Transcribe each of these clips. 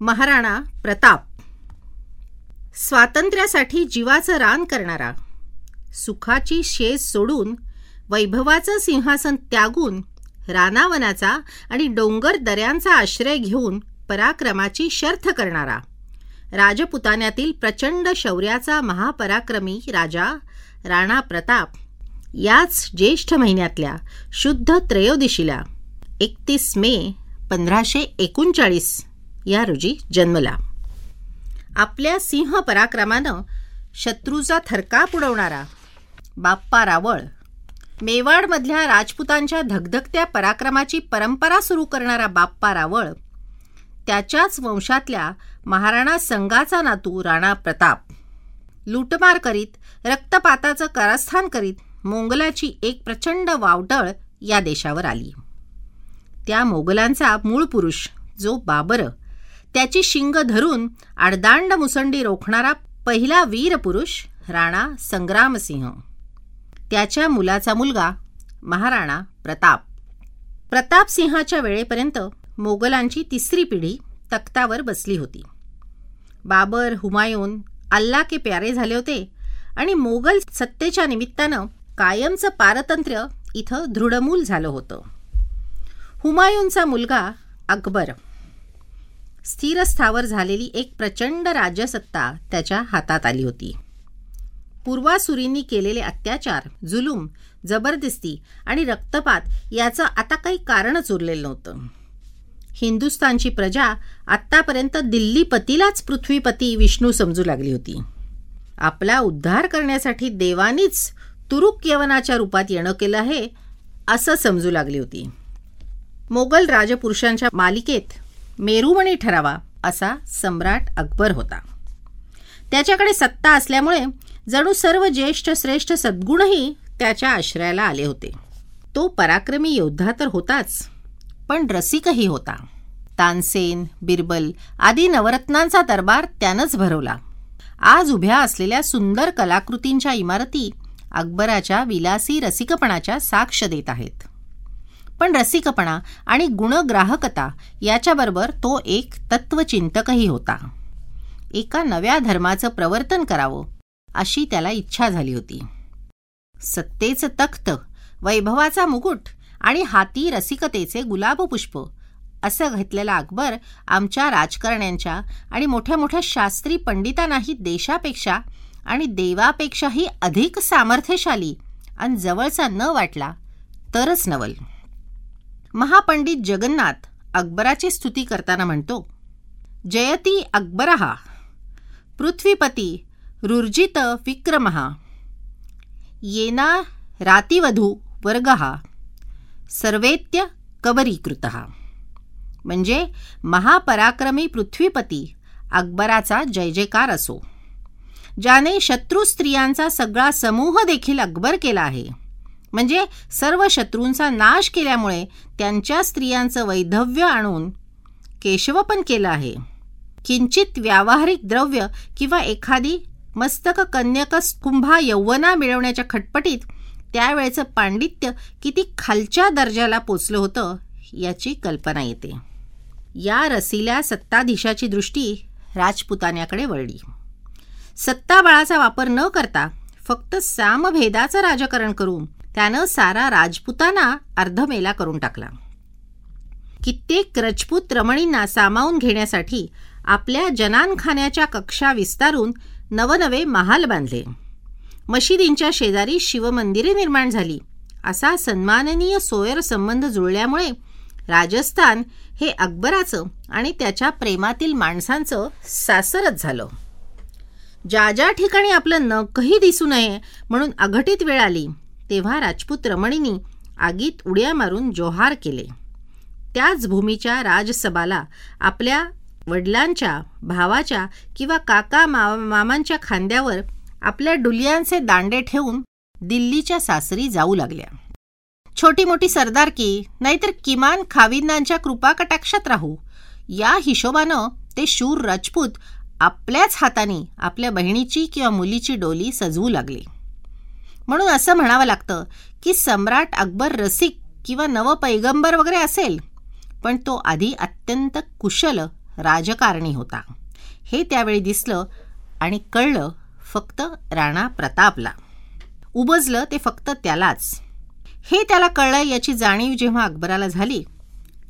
महाराणा प्रताप. स्वातंत्र्यासाठी जीवाचं रान करणारा सुखाची शेज सोडून वैभवाचं सिंहासन त्यागून रानावनाचा आणि डोंगर दऱ्यांचा आश्रय घेऊन पराक्रमाची शर्थ करणारा राजपुतान्यातील प्रचंड शौर्याचा महापराक्रमी राजा राणा प्रताप याच ज्येष्ठ महिन्यातल्या शुद्ध त्रयोदशीला एकतीस मे पंधराशे एकोणचाळीस या रोजी जन्मला आपल्या सिंह पराक्रमानं शत्रूचा थरकाप उडवणारा बाप्पा रावळ मेवाडमधल्या राजपुतांच्या धगधगत्या पराक्रमाची परंपरा सुरू करणारा बाप्पा रावळ त्याच्याच वंशातल्या महाराणा संघाचा नातू राणा प्रताप. लूटमार करीत रक्तपाताचं कारस्थान करीत मोंगलाची एक प्रचंड वावटळ या देशावर आली. त्या मोगलांचा मूळ पुरुष जो बाबर त्याची शिंग धरून आडदांड मुसंडी रोखणारा पहिला वीर पुरुष राणा संग्रामसिंह. त्याच्या मुलाचा मुलगा महाराणा प्रताप. प्रतापसिंहाच्या वेळेपर्यंत मोगलांची तिसरी पिढी तख्तावर बसली होती. बाबर हुमायून अल्ला के प्यारे झाले होते आणि मोगल सत्तेच्या निमित्तानं कायमचं पारतंत्र्य इथं दृढमूल झालं होतं. हुमायूनचा मुलगा अकबर. स्थिरस्थावर झालेली एक प्रचंड राजसत्ता त्याच्या हातात आली होती. पूर्वासुरींनी केलेले अत्याचार जुलूम जबरदस्ती आणि रक्तपात याचं आता काही कारणच उरलेलं नव्हतं. हिंदुस्तानची प्रजा आत्तापर्यंत दिल्लीपतीलाच पृथ्वीपती विष्णू समजू लागली होती. आपला उद्धार करण्यासाठी देवानीच तुरुक यवनाच्या रूपात येणं केलं आहे असं समजू लागली होती. मोगल राजपुरुषांच्या मालिकेत मेरुमणी ठरावा असा सम्राट अकबर होता. त्याच्याकडे सत्ता असल्यामुळे जणू सर्व ज्येष्ठ श्रेष्ठ सद्गुणही त्याच्या आश्रयाला आले होते. तो पराक्रमी योद्धा तर होताच पण रसिकही होता. तानसेन बिरबल आदी नवरत्नांचा दरबार त्यानंच भरवला. आज उभ्या असलेल्या सुंदर कलाकृतींच्या इमारती अकबराच्या विलासी रसिकपणाच्या साक्ष देत आहेत. पण रसिकपणा आणि गुणग्राहकता याच्याबरोबर तो एक तत्वचिंतकही होता. एका नव्या धर्माचं प्रवर्तन करावं अशी त्याला इच्छा झाली होती. सत्तेचं तख्त वैभवाचा मुकुट आणि हाती रसिकतेचे गुलाबपुष्प असं घेतलेला अकबर आमच्या राजकारण्यांच्या आणि मोठ्या मोठ्या शास्त्री पंडितांनाही देशापेक्षा आणि देवापेक्षाही अधिक सामर्थ्यशाली आणि जवळचा न वाटला तरच नवल. महापंडित जगन्नाथ अकबराची स्तुती करताना म्हणतो जयती अकबरहा पृथ्वीपती रुर्जित विक्रमहा येना रातिवधू वर्गहा सर्वेत्य कबरीकृत. म्हणजे महापराक्रमी पृथ्वीपती अकबराचा जय जयकार असो ज्याने शत्रू स्त्रियांचा सगळा समूह देखील अकबर केला आहे. म्हणजे सर्व शत्रूंचा नाश केल्यामुळे त्यांच्या स्त्रियांचं वैधव्य आणून केशवपण केलं आहे. किंचित व्यावहारिक द्रव्य किंवा एखादी मस्तक कन्यक कुंभा यौवना मिळवण्याच्या खटपटीत त्यावेळेचं पांडित्य किती खालच्या दर्जाला पोचलं होतं याची कल्पना येते. या रसिल्या सत्ताधीशाची दृष्टी राजपुतान्याकडे वळली. सत्ताबळाचा वापर न करता फक्त सामभेदाचं राजकारण करून त्यानं सारा राजपुताना अर्धमेला करून टाकला. कित्येक रजपूत रमणींना सामावून घेण्यासाठी आपल्या जनानखान्याच्या कक्षा विस्तारून नवनवे महाल बांधले. मशिदींच्या शेजारी शिवमंदिरे निर्माण झाली. असा सन्माननीय सोयर संबंध जुळल्यामुळे राजस्थान हे अकबराचं आणि त्याच्या प्रेमातील माणसांचं सासरच झालं. ज्या ज्या ठिकाणी आपलं नखही दिसू नये म्हणून अघटित वेळ आली तेव्हा राजपूत रमणींनी आगीत उड्या मारून जोहार केले. त्याच भूमीच्या राजसभाला आपल्या वडिलांच्या भावाच्या किंवा काका मा मामांच्या खांद्यावर आपल्या डुलियांचे दांडे ठेवून दिल्लीच्या सासरी जाऊ लागल्या. छोटी मोठी सरदारकी नाहीतर किमान खाविंदांच्या कृपा कटाक्षात राहू. या हिशोबानं ते शूर राजपूत आपल्याच हाताने आपल्या बहिणीची किंवा मुलीची डोली सजवू लागले. म्हणून असं म्हणावं लागतं की सम्राट अकबर रसिक किंवा नव पैगंबर वगैरे असेल पण तो आधी अत्यंत कुशल राजकारणी होता. हे त्यावेळी दिसलं आणि कळलं फक्त राणा प्रतापला. उबजलं ते फक्त त्यालाच. हे त्याला कळलं याची जाणीव जेव्हा अकबराला झाली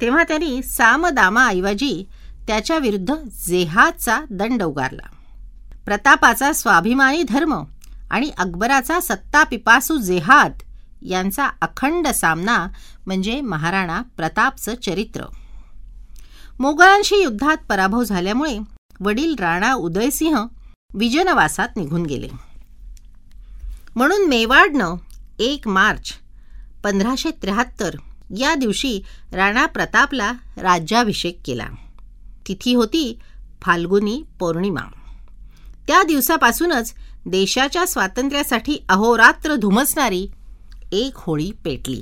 तेव्हा त्यांनी सामदामाऐवजी त्याच्या विरुद्ध जेहादचा दंड उगारला. प्रतापाचा स्वाभिमानी धर्म आणि अकबराचा सत्ता पिपासू जेहाद यांचा अखंड सामना म्हणजे महाराणा प्रतापचं चरित्र. मोगलांशी युद्धात पराभव झाल्यामुळे वडील राणा उदयसिंह विजनवासात निघून गेले. म्हणून मेवाडनं एक मार्च पंधराशे त्र्याहत्तर या दिवशी राणा प्रतापला राज्याभिषेक केला. तिथी होती फाल्गुनी पौर्णिमा. त्या दिवसापासूनच देशाच्या स्वातंत्र्यासाठी अहोरात्र धुमसणारी एक होळी पेटली.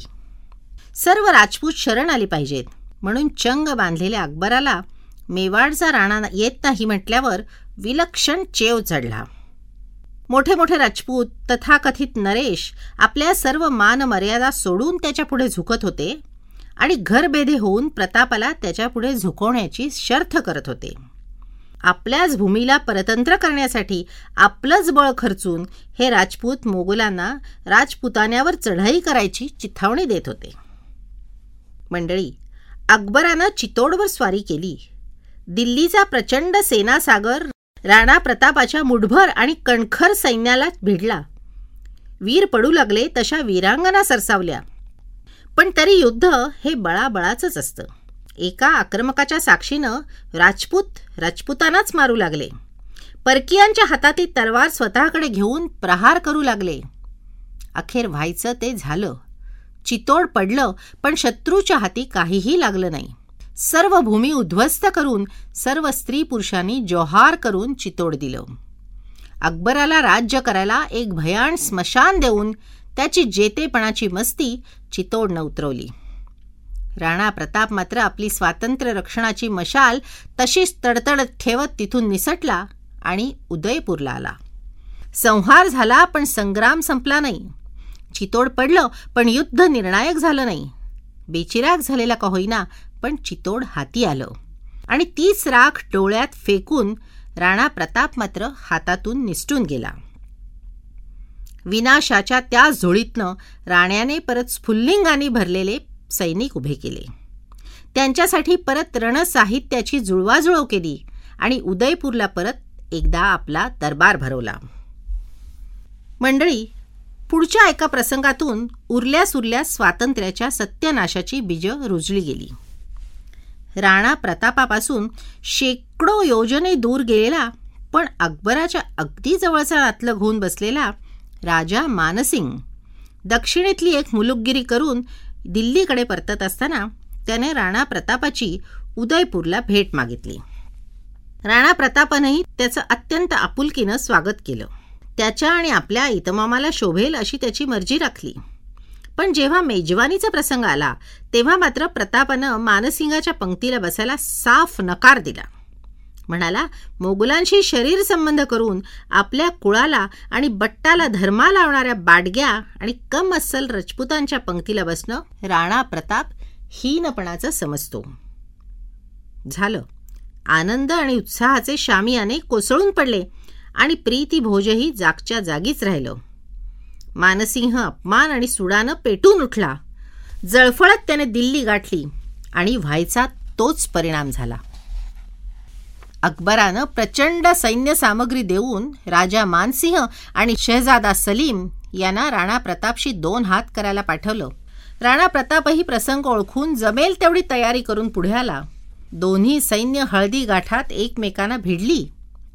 सर्व राजपूत शरण आली पाहिजेत. म्हणून चंग बांधलेल्या अकबराला मेवाडचा राणा येत नाही म्हटल्यावर विलक्षण चेव चढला. मोठे मोठे राजपूत तथाकथित नरेश आपल्या सर्व मान मर्यादा सोडून त्याच्यापुढे झुकत होते आणि घरबेधे होऊन प्रतापाला त्याच्यापुढे झुकवण्याची शर्थ करत होते. आपल्याच भूमीला परतंत्र करण्यासाठी आपलंच बळ खर्चून हे राजपूत मोगलांना राजपुतान्यावर चढाई करायची चिथावणी देत होते. मंडळी अकबरानं चितोडवर स्वारी केली. दिल्लीचा प्रचंड सेनासागर राणा प्रतापाच्या मुठभर आणि कणखर सैन्याला भिडला. वीर पडू लागले तशा वीरांगना सरसावल्या. पण तरी युद्ध हे बळाबळाचंच असतं. एका आक्रमकाच्या साक्षीनं राजपूत राजपुतांनाच मारू लागले. परकीयांच्या हातातील तलवार स्वतःकडे घेऊन प्रहार करू लागले. अखेर व्हायचं ते झालं. चितोड पडलं पण शत्रूच्या हाती काहीही लागलं नाही. सर्व भूमी उद्ध्वस्त करून सर्व स्त्री पुरुषांनी जोहार करून चितोड दिलं. अकबराला राज्य करायला एक भयान स्मशान देऊन त्याची जेतेपणाची मस्ती चितोडनं उतरवली. राणा प्रताप मात्र आपली स्वातंत्र्य रक्षणाची मशाल तशीच तडतडत ठेवत तिथून निसटला आणि उदयपूरला आला. संहार झाला पण संग्राम संपला नाही. चितोड पडलं पण युद्ध निर्णायक झालं नाही. बेचिराग झालेला का होईना पण चितोड हाती आलं. आणि तीच राख डोळ्यात फेकून राणा प्रताप मात्र हातातून निसटून गेला. विनाशाच्या त्या झोळीतनं राण्याने परत स्फुल्लिंगाने भरलेले सैनिक उभे केले. त्यांच्यासाठी परत रणसाहित्याची जुळवाजुळव केली आणि उदयपूरला परत एकदा आपला दरबार भरवला. मंडळी पुढच्या एका प्रसंगातून उरल्या सुरल्या स्वातंत्र्याच्या सत्यनाशाची बीजं रुजली गेली. राणा प्रतापापासून शेकडो योजने दूर गेलेला पण अकबराच्या अगदी जवळचा नातलग होऊन बसलेला राजा मानसिंग दक्षिणेतली एक मुलुकगिरी करून दिल्लीकडे परतत असताना त्याने राणा प्रतापाची उदयपूरला भेट मागितली. राणा प्रतापानंही त्याचं अत्यंत आपुलकीनं स्वागत केलं. त्याच्या आणि आपल्या इतमामाला शोभेल अशी त्याची मर्जी राखली. पण जेव्हा मेजवानीचा प्रसंग आला तेव्हा मात्र प्रतापानं मानसिंगाच्या पंक्तीला बसायला साफ नकार दिला. म्हणाला मोगलांशी शरीर संबंध करून आपल्या कुळाला आणि बट्टाला धर्मा लावणाऱ्या बाडग्या आणि कम अस्सल रजपुतांच्या पंक्तीला बसणं राणा प्रताप हीनपणाचं समजतो. झालं. आनंद आणि उत्साहाचे शामियाने कोसळून पडले आणि प्रीती भोजही जागच्या जागीच राहिलं. मानसिंह अपमान आणि सुडानं पेटून उठला. जळफळत त्याने दिल्ली गाठली आणि व्हायचा तोच परिणाम झाला. अकबरानं प्रचंड सैन्य सामग्री देऊन राजा मानसिंह आणि शहजादा सलीम यांना राणा प्रतापशी दोन हात करायला पाठवलं. राणा प्रतापही प्रसंग ओळखून जमेल तेवढी तयारी करून पुढे आला दोन्ही सैन्य हळदी गाठात एकमेकांना भिडली.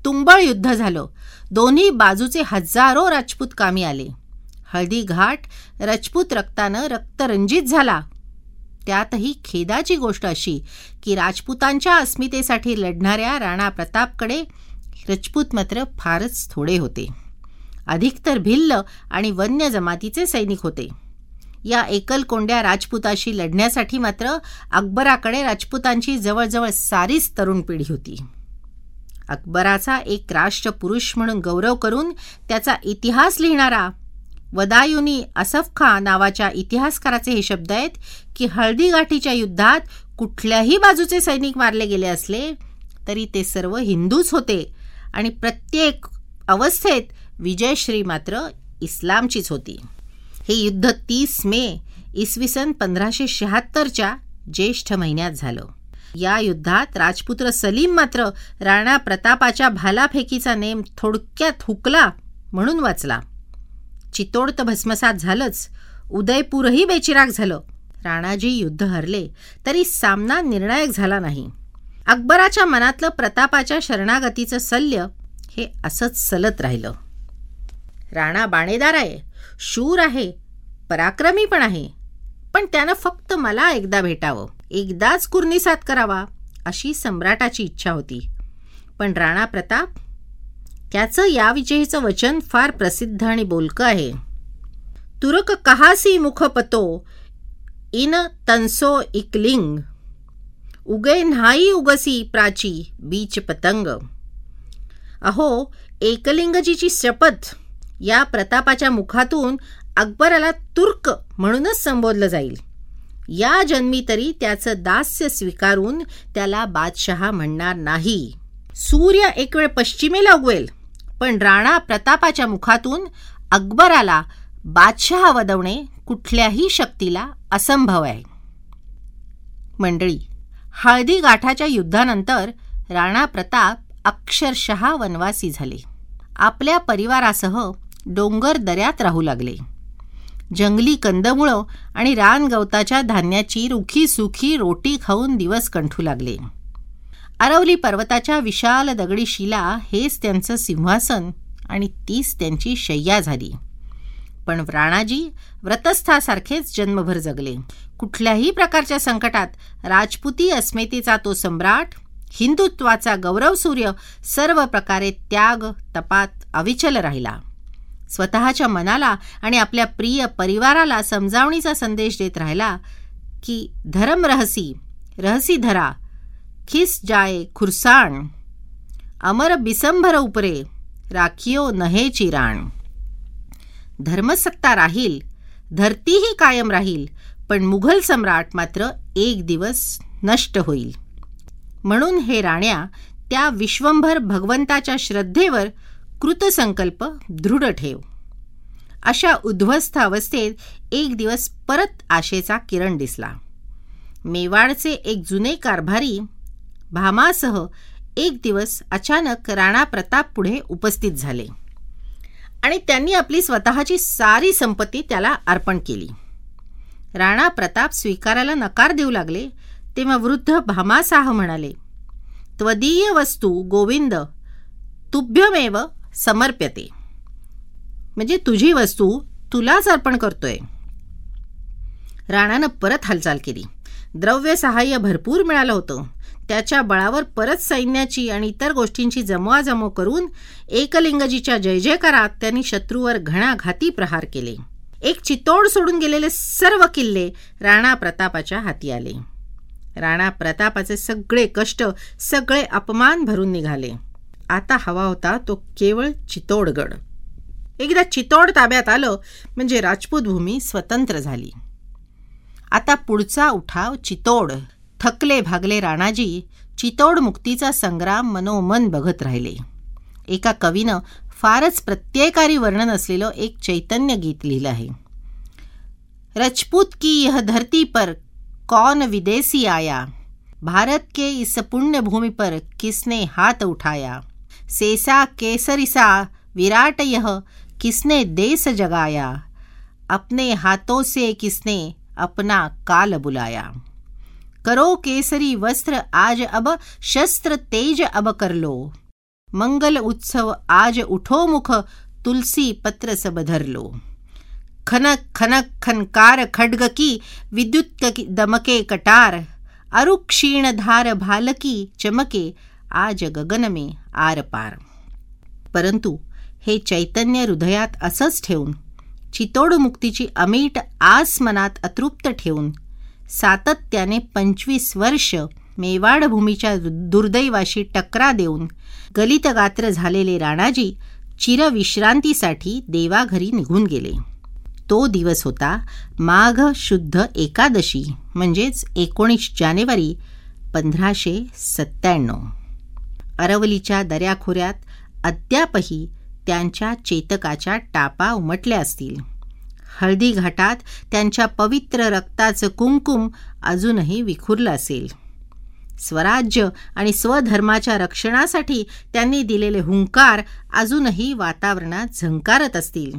तुंबळ युद्ध झालं. दोन्ही बाजूचे हजारो राजपूत कामी आले. हळदी घाट राजपूत रक्तानं रक्तरंजित झाला. त्यातही खेदाची गोष्ट अशी की राजपुतांच्या अस्मितेसाठी लढणाऱ्या राणा प्रतापकडे राजपूत मात्र फारच थोडे होते. अधिकतर भिल्ल आणि वन्य जमातीचे सैनिक होते. या एकलकोंड्या राजपुताशी लढण्यासाठी मात्र अकबराकडे राजपुतांची जवळजवळ सारीच तरुण पिढी होती. अकबराचा एक राष्ट्रपुरुष म्हणून गौरव करून त्याचा इतिहास लिहिणारा वदायुनी असफ खा नावाच्या इतिहासकाराचे हे शब्द आहेत की हळदीगाठीच्या युद्धात कुठल्याही बाजूचे सैनिक मारले गेले असले तरी ते सर्व हिंदूच होते. आणि प्रत्येक अवस्थेत विजयश्री मात्र इस्लामचीच होती. हे युद्ध तीस मे इसवी सन पंधराशे शहात्तरच्या ज्येष्ठ महिन्यात झालं. या युद्धात राजपुत्र सलीम मात्र राणा प्रतापाच्या भालाफेकीचा नेम थोडक्यात हुकला म्हणून वाचला. चितोड तर भस्मसात झालंच. उदयपूरही बेचिराग झालं. राणाजी युद्ध हरले तरी सामना निर्णायक झाला नाही. अकबराच्या मनातलं प्रतापाच्या शरणागतीचं सल्य हे असंच सलत राहिलं. राणा बाणेदार आहे शूर आहे पराक्रमी पण आहे. पण त्यानं फक्त मला एकदा भेटावं एकदाच कुर्निसात करावा अशी सम्राटाची इच्छा होती. पण राणा प्रताप त्याचं याविषयीचं वचन फार प्रसिद्ध आणि बोलकं आहे. तुरक कहासी मुखपतो इन तनसो इकलिंग. उगे न्हाई उगसी प्राची बीच पतंग. अहो एकलिंगजीची शपथ या प्रतापाच्या मुखातून अकबराला तुर्क म्हणूनच संबोधलं जाईल. या जन्मी तरी त्याचं दास्य स्वीकारून त्याला बादशहा म्हणणार नाही. सूर्य एक वेळ पश्चिमेला उगवेल. पण राणा प्रतापाच्या मुखातून अकबराला बादशहा वदवणे कुठल्याही शक्तीला असंभव आहे. मंडळी हळदी गाठाच्या युद्धानंतर राणा प्रताप अक्षरशः वनवासी झाले. आपल्या परिवारासह डोंगर दऱ्यात राहू लागले. जंगली कंदमुळं आणि रानगवताच्या धान्याची रुखी सुखी रोटी खाऊन दिवस कंठू लागले. अरवली पर्वताच्या विशाल दगडी शिला हेच त्यांचं सिंहासन आणि तीच त्यांची शय्या झाली. पण राणाजी व्रतस्थासारखेच जन्मभर जगले. कुठल्याही प्रकारच्या संकटात राजपुती अस्मितेचा तो सम्राट हिंदुत्वाचा गौरव सूर्य सर्व प्रकारे त्याग तपात अविचल राहिला. स्वतःच्या मनाला आणि आपल्या प्रिय परिवाराला समजावणीचा संदेश देत राहिला की धरम रहसी रहसी धरा खिस जाय खुरसाण अमर बिसंभर उपरे राखियो नहे चिराण. धर्मसत्ता राहील धरतीही कायम राहील पण मुघल सम्राट मात्र एक दिवस नष्ट होईल. म्हणून हे राण्या त्या विश्वंभर भगवंताच्या श्रद्धेवर कृतसंकल्प दृढ ठेव. अशा उद्ध्वस्त अवस्थेत एक दिवस परत आशेचा किरण दिसला. मेवाडचे एक जुने कारभारी भामासह एक दिवस अचानक राणा प्रताप पुढे उपस्थित झाले. आणि त्यांनी आपली स्वतःची सारी संपत्ती त्याला अर्पण केली. राणा प्रताप स्वीकारायला नकार देऊ लागले तेव्हा वृद्ध भामासाह म्हणाले त्वदीय वस्तू गोविंद तुभ्यमेव समर्प्यते. म्हणजे तुझी वस्तू तुलाच अर्पण करतोय. राणानं परत हालचाल केली. द्रव्य सहाय्य भरपूर मिळालं होतं. त्याच्या बळावर परत सैन्याची आणि इतर गोष्टींची जमवाजमव करून एकलिंगजीच्या जय जयकारात त्यांनी शत्रूवर घणाघाती प्रहार केले. एक चितोड सोडून गेलेले सर्व किल्ले राणा प्रतापाच्या हाती आले. राणा प्रतापाचे सगळे कष्ट सगळे अपमान भरून निघाले. आता हवा होता तो केवळ चितोडगड एकदा चितोड ताब्यात आलं म्हणजे राजपूत भूमी स्वतंत्र झाली. आता पुढचा उठाव चितोड थकले भागले राणाजी चितोड मुक्तीचा संग्राम मनोमन बघत राहिले. एका कवीनं फारच प्रत्ययकारी वर्णन असलेलं एक चैतन्य गीत लिहिलं आहे. रजपूत की यह धरती पर कौन विदेशी आया? भारत के इस पुण्य भूमि पर किसने हाथ उठाया? सेसा केसरिसा विराट यह किसने देश जगाया? अपने हाथों से किसने अपना काल बुलाया? करो केसरी वस्त्र आज अब शस्त्र तेज अब कर लो। मंगल उत्सव आज उठो मुख तुलसी पत्र सब धर लो। खनक खनक खनकार खड्ग की विद्युत दमके कटार अरुक्षीण धार भालकी चमके आज गगन में आर पार। परंतु हे चैतन्य हृदयात असंच ठेवून चितोड मुक्तीची अमीट आस मनात अतृप्त ठेवून सातत्याने पंचवीस वर्ष मेवाड भूमीच्या दुर्दैवाशी टकरा देऊन गलितगात्र झालेले राणाजी चिरविश्रांतीसाठी देवाघरी निघून गेले. तो दिवस होता माघ शुद्ध एकादशी म्हणजेच एकोणीस जानेवारी पंधराशे सत्त्याण्णव. अरवलीच्या दऱ्याखोऱ्यात अद्यापही त्यांच्या चेतकाच्या टापा उमटल्या असतील. हळदी घाटात त्यांच्या पवित्र रक्ताचं कुंकुम अजूनही विखुरलं असेल. स्वराज्य आणि स्वधर्माच्या रक्षणासाठी त्यांनी दिलेले हुंकार अजूनही वातावरणात झंकारत असतील.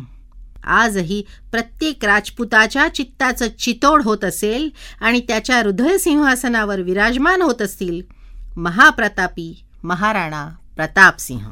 आजही प्रत्येक राजपुताच्या चित्ताचं चितोड होत असेल आणि त्याच्या हृदयसिंहासनावर विराजमान होत असतील महाप्रतापी महाराणा प्रतापसिंह.